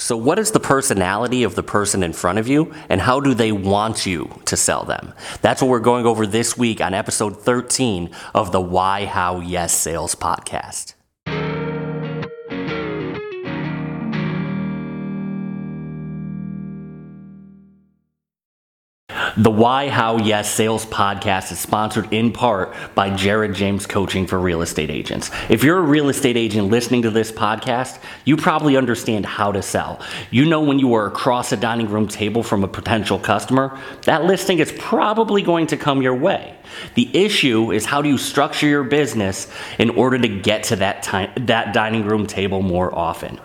So, what is the personality of the person in front of you, and how do they want you to sell them? That's what we're going over this week on episode 13 of the Why, How, Yes Sales podcast. The Why, How, Yes Sales podcast is sponsored in part by Jared James Coaching for Real Estate Agents. If you're a real estate agent listening to this podcast, you probably understand how to sell. You know when you are across a dining room table from a potential customer, that listing is probably going to come your way. The issue is how do you structure your business in order to get to that time, that dining room table more often.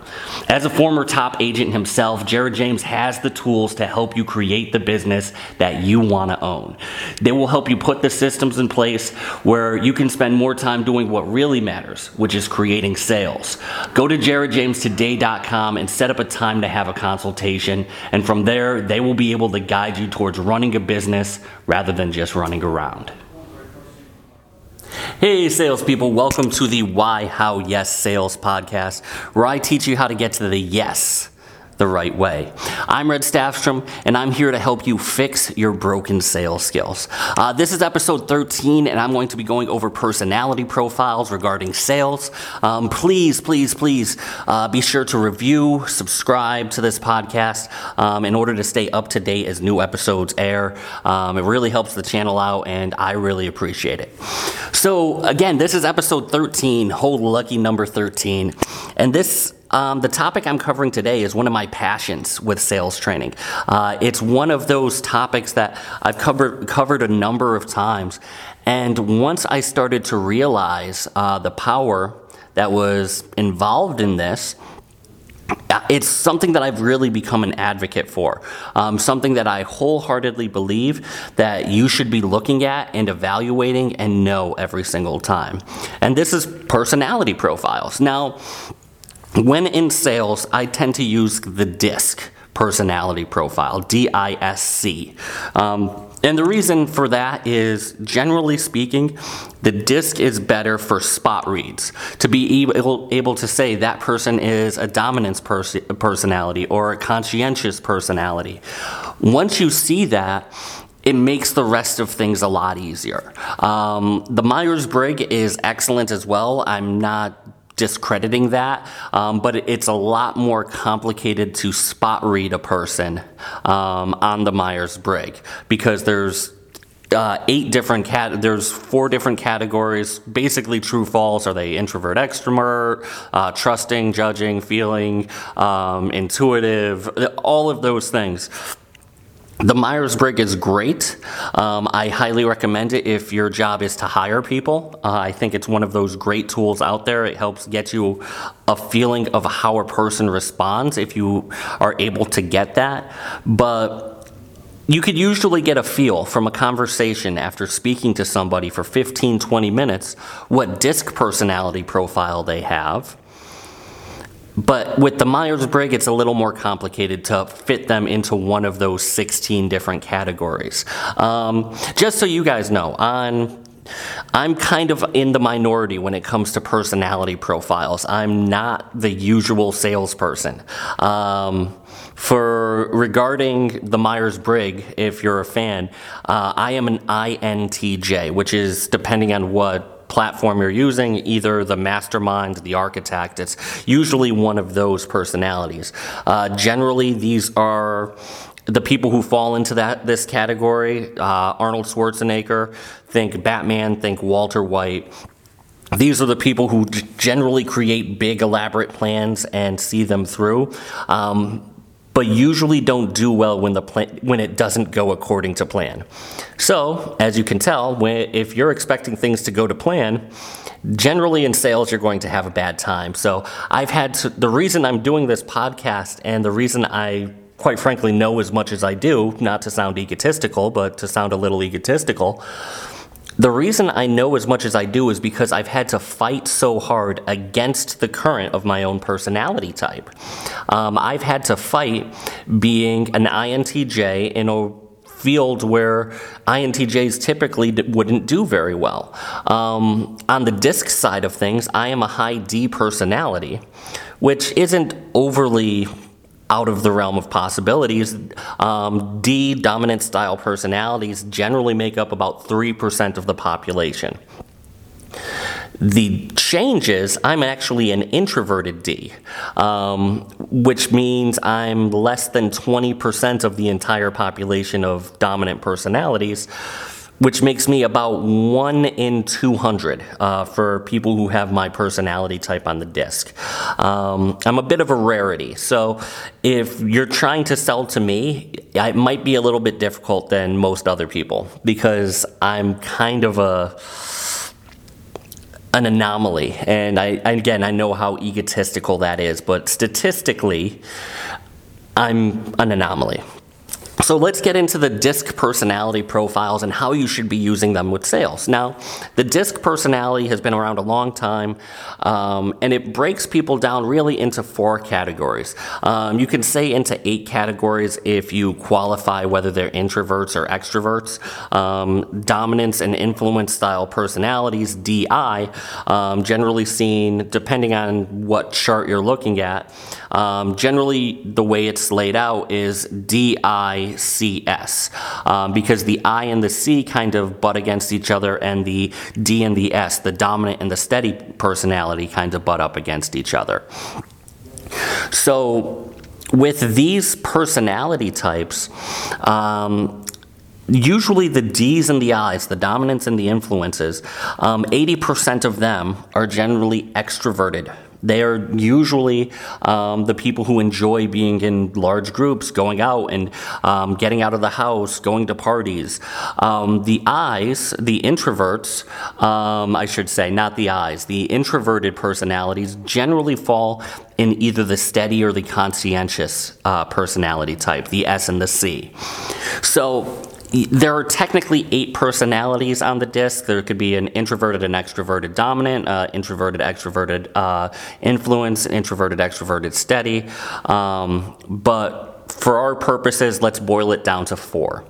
As a former top agent himself, Jared James has the tools to help you create the business that you want to own. They will help you put the systems in place where you can spend more time doing what really matters, which is creating sales. Go to jaredjamestoday.com and set up a time to have a consultation, and from there, they will be able to guide you towards running a business rather than just running around. Hey, salespeople, welcome to the Why, How, Yes Sales podcast, where I teach you how to get to the yes the right way. I'm Red Staffstrom, and I'm here to help you fix your broken sales skills. Uh, this is episode 13, and I'm going to be going over personality profiles regarding sales. Um, please, please, please uh, be sure to review, subscribe to this podcast um, in order to stay up to date as new episodes air. Um, it really helps the channel out, and I really appreciate it. So, again, this is episode 13, whole lucky number 13, and this um, the topic I'm covering today is one of my passions with sales training. Uh, it's one of those topics that I've covered covered a number of times, and once I started to realize uh, the power that was involved in this, it's something that I've really become an advocate for. Um, something that I wholeheartedly believe that you should be looking at and evaluating and know every single time. And this is personality profiles. Now, when in sales, I tend to use the DISC personality profile, D I S C. Um, and the reason for that is, generally speaking, the disc is better for spot reads. To be able, able to say that person is a dominance pers- personality or a conscientious personality. Once you see that, it makes the rest of things a lot easier. Um, the Myers Briggs is excellent as well. I'm not discrediting that, um, but it's a lot more complicated to spot read a person um, on the Myers Briggs because there's uh, eight different cat. There's four different categories. Basically, true false. Are they introvert, extrovert, uh, trusting, judging, feeling, um, intuitive? All of those things. The Myers Briggs is great. Um, I highly recommend it if your job is to hire people. Uh, I think it's one of those great tools out there. It helps get you a feeling of how a person responds if you are able to get that. But you could usually get a feel from a conversation after speaking to somebody for 15, 20 minutes what disc personality profile they have but with the Myers Briggs, it's a little more complicated to fit them into one of those 16 different categories. Um, just so you guys know, on I'm kind of in the minority when it comes to personality profiles. I'm not the usual salesperson. Um, for regarding the Myers Briggs, if you're a fan, uh, I am an INTJ, which is depending on what platform you're using, either the mastermind, the architect. It's usually one of those personalities. Uh, generally, these are the people who fall into that this category. Uh, Arnold Schwarzenegger, think Batman, think Walter White. These are the people who generally create big, elaborate plans and see them through. Um, but usually don't do well when the plan, when it doesn't go according to plan. So, as you can tell, when, if you're expecting things to go to plan, generally in sales you're going to have a bad time. So, I've had to, the reason I'm doing this podcast and the reason I quite frankly know as much as I do, not to sound egotistical, but to sound a little egotistical, the reason I know as much as I do is because I've had to fight so hard against the current of my own personality type. Um, I've had to fight being an INTJ in a field where INTJs typically wouldn't do very well. Um, on the disc side of things, I am a high D personality, which isn't overly out of the realm of possibilities. Um, D dominant style personalities generally make up about 3% of the population. The change is I'm actually an introverted D, um, which means I'm less than 20% of the entire population of dominant personalities which makes me about one in 200 uh, for people who have my personality type on the disc. Um, I'm a bit of a rarity, so if you're trying to sell to me, it might be a little bit difficult than most other people because I'm kind of a an anomaly. And I, again, I know how egotistical that is, but statistically, I'm an anomaly. So let's get into the DISC personality profiles and how you should be using them with sales. Now, the DISC personality has been around a long time, um, and it breaks people down really into four categories. Um, you can say into eight categories if you qualify whether they're introverts or extroverts. Um, dominance and influence style personalities, DI, um, generally seen depending on what chart you're looking at. Um, generally, the way it's laid out is D I C S um, because the I and the C kind of butt against each other, and the D and the S, the dominant and the steady personality, kind of butt up against each other. So, with these personality types, um, usually the D's and the I's, the dominants and the influences, um, 80% of them are generally extroverted they are usually um, the people who enjoy being in large groups, going out and um, getting out of the house, going to parties. Um, the eyes, the introverts, um, I should say, not the eyes, the introverted personalities generally fall in either the steady or the conscientious uh, personality type, the S and the C. So there are technically eight personalities on the disc. There could be an introverted and extroverted dominant, uh, introverted extroverted uh, influence, introverted extroverted steady. Um, but for our purposes, let's boil it down to four.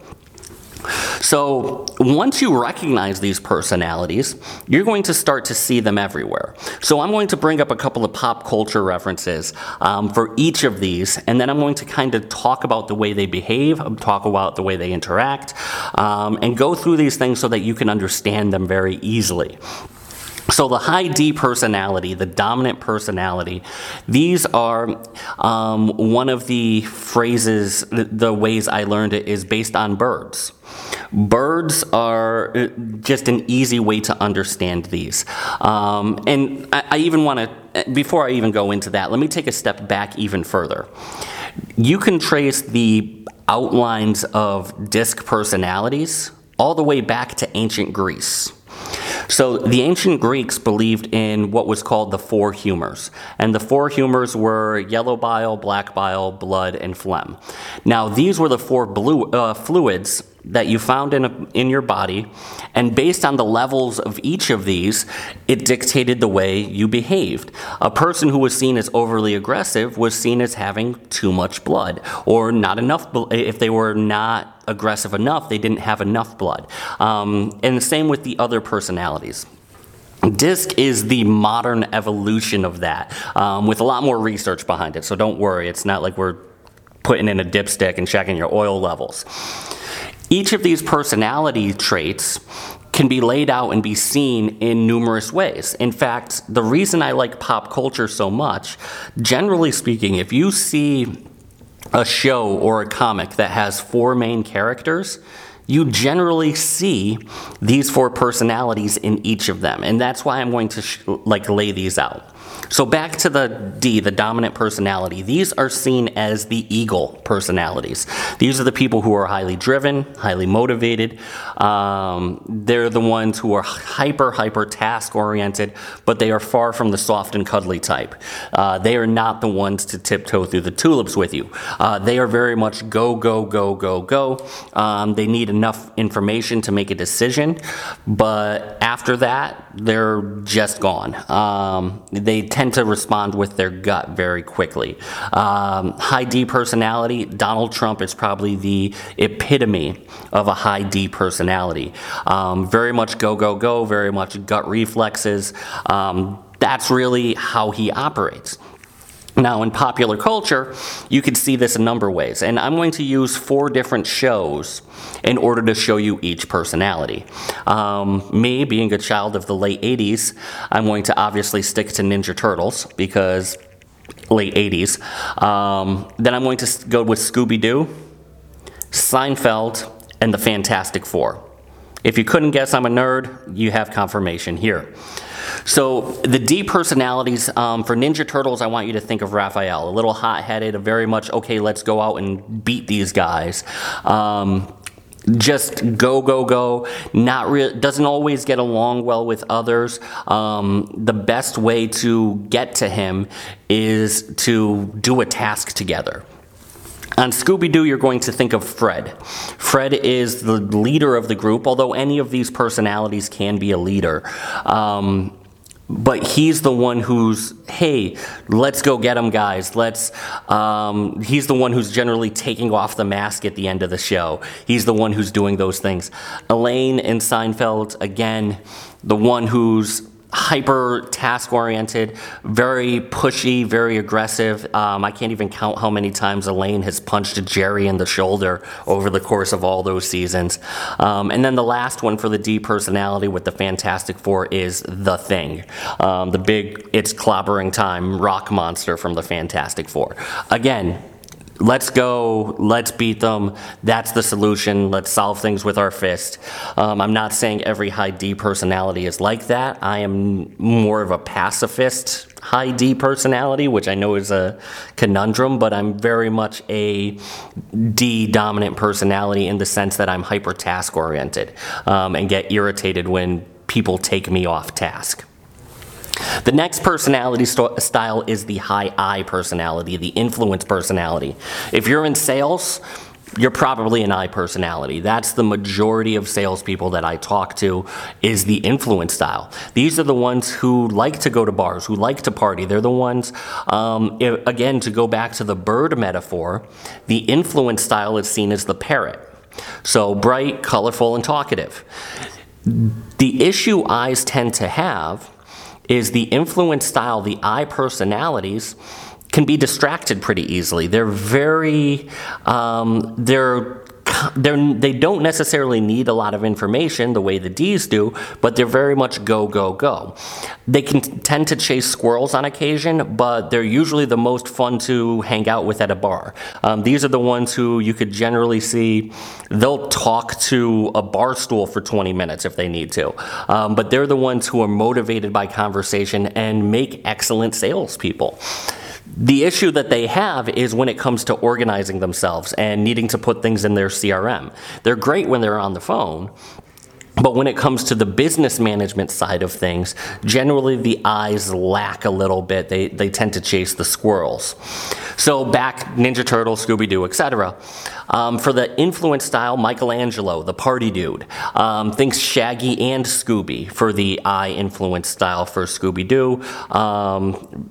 So once you recognize these personalities, you're going to start to see them everywhere. So I'm going to bring up a couple of pop culture references um, for each of these, and then I'm going to kind of talk about the way they behave, talk about the way they interact, um, and go through these things so that you can understand them very easily. So the high D personality, the dominant personality, these are um, one of the phrases, the, ways I learned it is based on birds. Birds are uh, just an easy way to understand these. Um, and I, I even want to, before I even go into that, let me take a step back even further. You can trace the outlines of disc personalities all the way back to ancient Greece. So the ancient Greeks believed in what was called the four humors. And the four humors were yellow bile, black bile, blood, and phlegm. Now, these were the four blue, uh, fluids that you found in, a, in your body, and based on the levels of each of these, it dictated the way you behaved. A person who was seen as overly aggressive was seen as having too much blood, or not enough. If they were not aggressive enough, they didn't have enough blood. Um, and the same with the other personalities. DISC is the modern evolution of that, um, with a lot more research behind it. So don't worry, it's not like we're putting in a dipstick and checking your oil levels. Each of these personality traits can be laid out and be seen in numerous ways. In fact, the reason I like pop culture so much, generally speaking, if you see a show or a comic that has four main characters, you generally see these four personalities in each of them. And that's why I'm going to sh- like lay these out. So back to the D, the dominant personality. These are seen as the eagle personalities. These are the people who are highly driven, highly motivated. Um, they're the ones who are hyper, hyper task oriented, but they are far from the soft and cuddly type. Uh, they are not the ones to tiptoe through the tulips with you. Uh, they are very much go, go, go, go, go. Um, they need enough information to make a decision, but after that, they're just gone. Um, they tend to respond with their gut very quickly. Um, high D personality, Donald Trump is probably the epitome of a high D personality. Um, very much go, go, go, very much gut reflexes. Um, that's really how he operates. Now, in popular culture, you can see this a number of ways, and I'm going to use four different shows in order to show you each personality. Um, me, being a child of the late 80s, I'm going to obviously stick to Ninja Turtles because late 80s. Um, then I'm going to go with Scooby Doo, Seinfeld, and the Fantastic Four. If you couldn't guess I'm a nerd, you have confirmation here. So the D personalities um, for Ninja Turtles, I want you to think of Raphael, a little hot-headed, a very much okay. Let's go out and beat these guys. Um, just go go go not real doesn't always get along well with others um, the best way to get to him is to do a task together on Scooby Doo, you're going to think of Fred. Fred is the leader of the group, although any of these personalities can be a leader. Um, but he's the one who's hey let's go get him guys let's um, he's the one who's generally taking off the mask at the end of the show he's the one who's doing those things elaine in seinfeld again the one who's hyper task oriented, very pushy, very aggressive. Um, I can't even count how many times Elaine has punched Jerry in the shoulder over the course of all those seasons. Um, and then the last one for the D personality with the Fantastic Four is The Thing, um, the big It's Clobbering Time rock monster from the Fantastic Four. Again, let's go, let's beat them. That's the solution. Let's solve things with our fist. Um, I'm not saying every high D personality is like that. I am more of a pacifist high D personality, which I know is a conundrum, but I'm very much a D dominant personality in the sense that I'm hyper task oriented um, and get irritated when people take me off task. The next personality st- style is the high I personality, the influence personality. If you're in sales, you're probably an I personality. That's the majority of salespeople that I talk to is the influence style. These are the ones who like to go to bars, who like to party. They're the ones, um, again, to go back to the bird metaphor, the influence style is seen as the parrot. So bright, colorful, and talkative. The issue eyes tend to have is the influence style, the I personalities can be distracted pretty easily. They're very, um, they're they're, they don't necessarily need a lot of information the way the D's do, but they're very much go, go, go. They can tend to chase squirrels on occasion, but they're usually the most fun to hang out with at a bar. Um, these are the ones who you could generally see, they'll talk to a bar stool for 20 minutes if they need to. Um, but they're the ones who are motivated by conversation and make excellent salespeople. The issue that they have is when it comes to organizing themselves and needing to put things in their CRM. They're great when they're on the phone, but when it comes to the business management side of things, generally the eyes lack a little bit. They, they tend to chase the squirrels. So back Ninja Turtle, Scooby Doo, etc. Um, for the influence style, Michelangelo, the party dude, um, thinks Shaggy and Scooby for the I influence style for Scooby Doo. Um,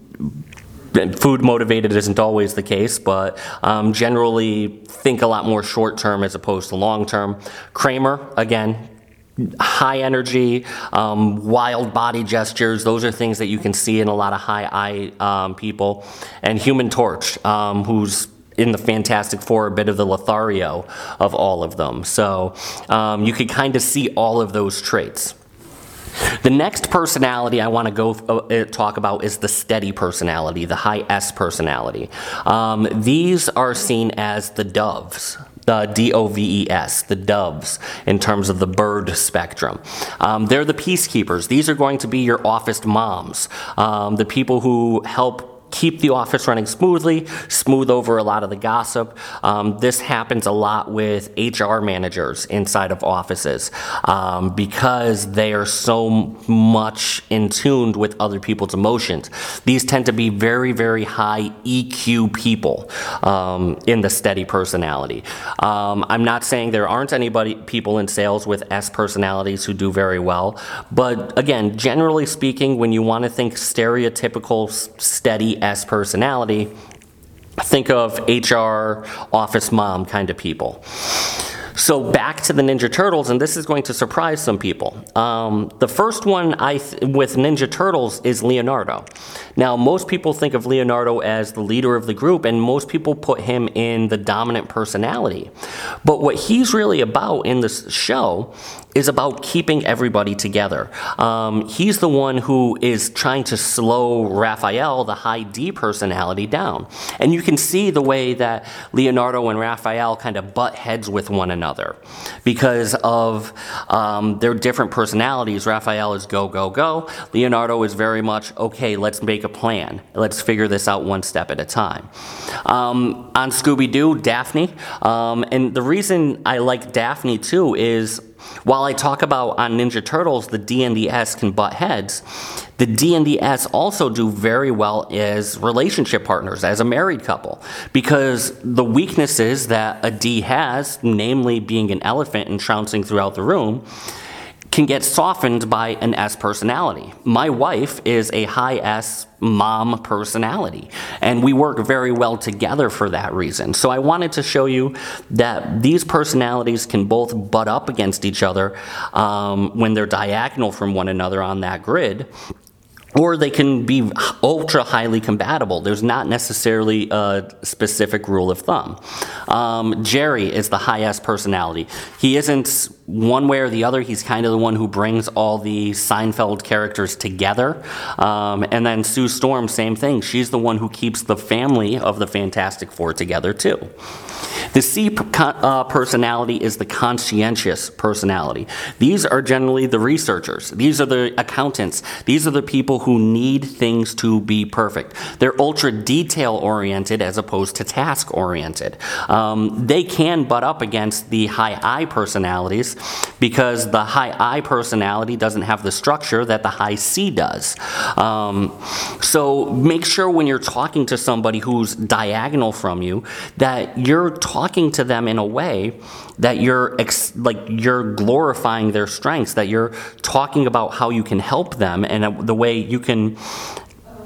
food motivated isn't always the case, but um, generally think a lot more short term as opposed to long term. Kramer, again, high energy, um, wild body gestures. Those are things that you can see in a lot of high I um, people. And Human Torch, um, who's in the Fantastic Four, a bit of the Lothario of all of them. So um, you could kind of see all of those traits. The next personality I want to go uh, talk about is the steady personality, the high S personality. Um, these are seen as the doves the D O V E S, the doves, in terms of the bird spectrum. Um, they're the peacekeepers. These are going to be your office moms, um, the people who help keep the office running smoothly, smooth over a lot of the gossip. Um, this happens a lot with HR managers inside of offices um, because they are so much in tuned with other people's emotions. These tend to be very, very high EQ people um, in the steady personality. Um, I'm not saying there aren't anybody people in sales with S personalities who do very well, but again, generally speaking, when you want to think stereotypical steady Personality, think of HR office mom kind of people. So back to the Ninja Turtles, and this is going to surprise some people. Um, the first one I th- with Ninja Turtles is Leonardo. Now, most people think of Leonardo as the leader of the group, and most people put him in the dominant personality. But what he's really about in this show is about keeping everybody together. Um, he's the one who is trying to slow Raphael, the high D personality, down. And you can see the way that Leonardo and Raphael kind of butt heads with one another because of um, their different personalities. Raphael is go, go, go. Leonardo is very much, okay, let's make a plan. Let's figure this out one step at a time. Um, on Scooby Doo, Daphne. Um, and the reason I like Daphne too is while I talk about on Ninja Turtles, the D and the S can butt heads, the D and the S also do very well as relationship partners, as a married couple, because the weaknesses that a D has, namely being an elephant and trouncing throughout the room, can get softened by an S personality. My wife is a high S mom personality, and we work very well together for that reason. So I wanted to show you that these personalities can both butt up against each other um, when they're diagonal from one another on that grid or they can be ultra highly compatible. There's not necessarily a specific rule of thumb. Um, Jerry is the high S personality. He isn't one way or the other. He's kind of the one who brings all the Seinfeld characters together. Um, and then Sue Storm, same thing. She's the one who keeps the family of the Fantastic Four together, too. The C uh, personality is the conscientious personality. These are generally the researchers, these are the accountants, these are the people who need things to be perfect. They're ultra detail oriented as opposed to task oriented. Um, they can butt up against the high I personalities because the high I personality doesn't have the structure that the high C does. Um, so make sure when you're talking to somebody who's diagonal from you that you're talking to them in a way that you're ex- like you're glorifying their strengths, that you're talking about how you can help them and the way you can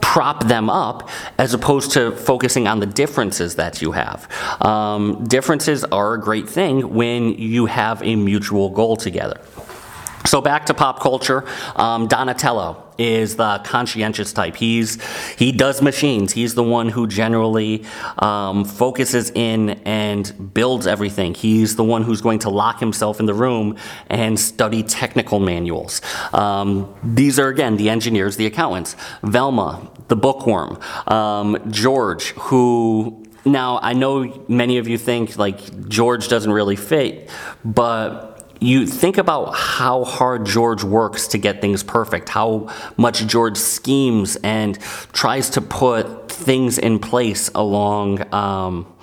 prop them up as opposed to focusing on the differences that you have. Um, differences are a great thing when you have a mutual goal together. So back to pop culture, um, Donatello is the conscientious type. He's he does machines. He's the one who generally um, focuses in and builds everything. He's the one who's going to lock himself in the room and study technical manuals. Um, these are again the engineers, the accountants. Velma, the bookworm. Um, George, who now I know many of you think like George doesn't really fit, but you think about how hard George works to get things perfect, how much George schemes and tries to put things in place along. Um,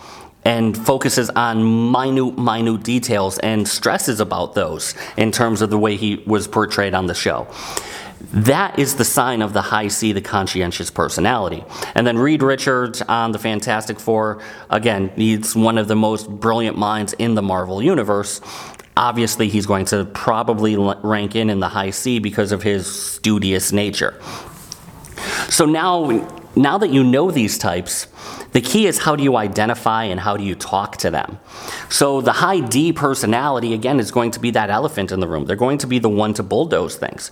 and focuses on minute, minute details and stresses about those in terms of the way he was portrayed on the show. That is the sign of the high C, the conscientious personality. And then Reed Richards on the Fantastic Four, again, he's one of the most brilliant minds in the Marvel Universe obviously he's going to probably rank in in the high C because of his studious nature. So now, now that you know these types, the key is how do you identify and how do you talk to them. So the high D personality, again, is going to be that elephant in the room. They're going to be the one to bulldoze things.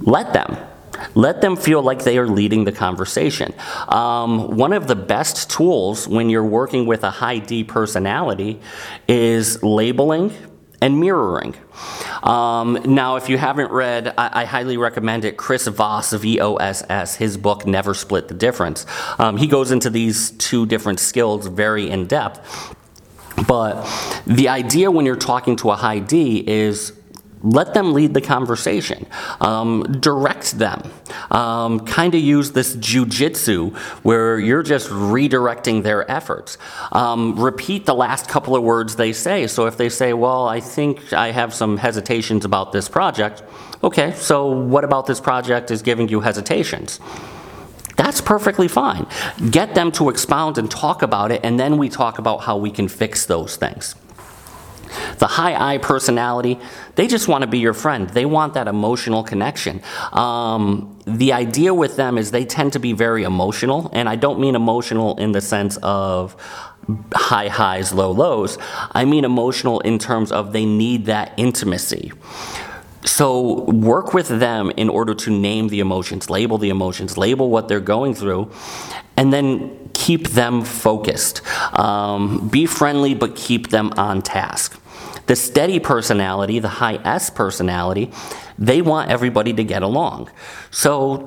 Let them. Let them feel like they are leading the conversation. Um, one of the best tools when you're working with a high D personality is labeling and mirroring. Um, now, if you haven't read, I, I, highly recommend it. Chris Voss, V O S S, his book Never Split the Difference. Um, he goes into these two different skills very in depth. But the idea when you're talking to a high D is let them lead the conversation. Um, direct them. Um, kind of use this jujitsu where you're just redirecting their efforts. Um, repeat the last couple of words they say. So if they say, Well, I think I have some hesitations about this project, okay, so what about this project is giving you hesitations? That's perfectly fine. Get them to expound and talk about it, and then we talk about how we can fix those things. The high I personality, they just want to be your friend. They want that emotional connection. Um, the idea with them is they tend to be very emotional, and I don't mean emotional in the sense of high highs, low lows. I mean emotional in terms of they need that intimacy. So work with them in order to name the emotions, label the emotions, label what they're going through, and then keep them focused. Um, be friendly, but keep them on task. The steady personality, the high S personality, they want everybody to get along. So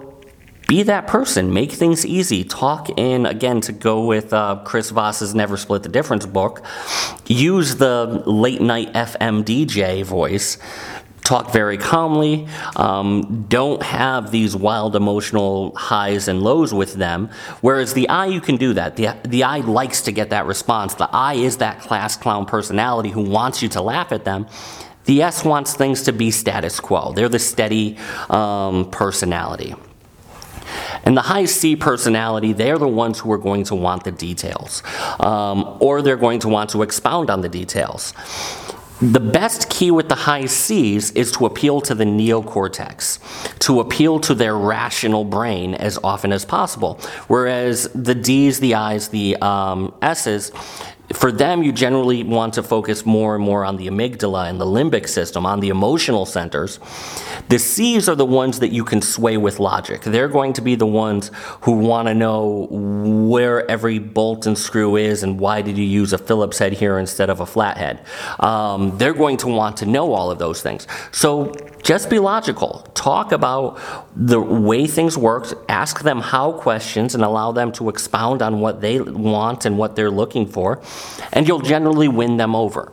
be that person. Make things easy. Talk in, again, to go with uh, Chris Voss's Never Split the Difference book. Use the late night FM DJ voice. Talk very calmly. Um, don't have these wild emotional highs and lows with them. Whereas the I, you can do that. The, the I likes to get that response. The I is that class clown personality who wants you to laugh at them. The S wants things to be status quo. They're the steady um, personality. And the high C personality, they're the ones who are going to want the details, um, or they're going to want to expound on the details. The best key with the high C's is to appeal to the neocortex, to appeal to their rational brain as often as possible. Whereas the D's, the I's, the um, S's, for them, you generally want to focus more and more on the amygdala and the limbic system, on the emotional centers. The C's are the ones that you can sway with logic. They're going to be the ones who want to know where every bolt and screw is and why did you use a Phillips head here instead of a flathead. Um, they're going to want to know all of those things. So just be logical. Talk about the way things work. Ask them how questions and allow them to expound on what they want and what they're looking for, and you'll generally win them over.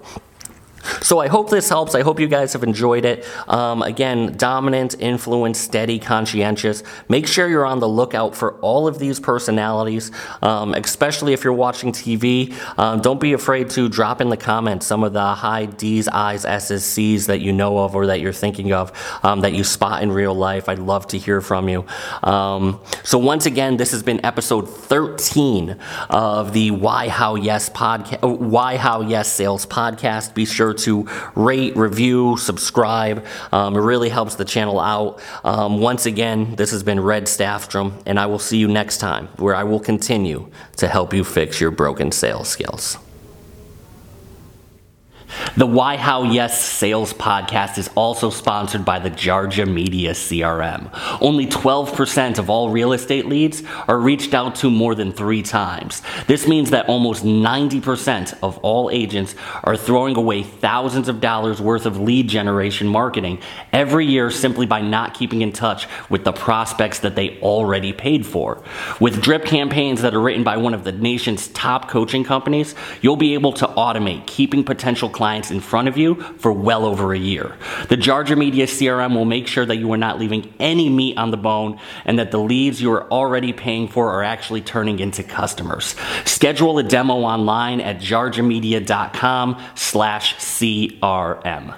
So I hope this helps. I hope you guys have enjoyed it. Um, again, dominant, influence, steady, conscientious. Make sure you're on the lookout for all of these personalities, um, especially if you're watching TV. Um, don't be afraid to drop in the comments some of the high D's, I's, S's, C's that you know of or that you're thinking of um, that you spot in real life. I'd love to hear from you. Um, so once again, this has been episode 13 of the Why How Yes podcast. Why How Yes Sales podcast. Be sure to rate, review, subscribe. Um, it really helps the channel out. Um, once again, this has been Red Staffstrom, and I will see you next time where I will continue to help you fix your broken sales skills. The Why How Yes Sales podcast is also sponsored by the Jarja Media CRM. Only 12% of all real estate leads are reached out to more than three times. This means that almost 90% of all agents are throwing away thousands of dollars worth of lead generation marketing every year simply by not keeping in touch with the prospects that they already paid for. With drip campaigns that are written by one of the nation's top coaching companies, you'll be able to automate keeping potential clients in front of you for well over a year. The Jarja Media CRM will make sure that you are not leaving any meat on the bone and that the leads you are already paying for are actually turning into customers. Schedule a demo online at jarjamedia.com slash CRM.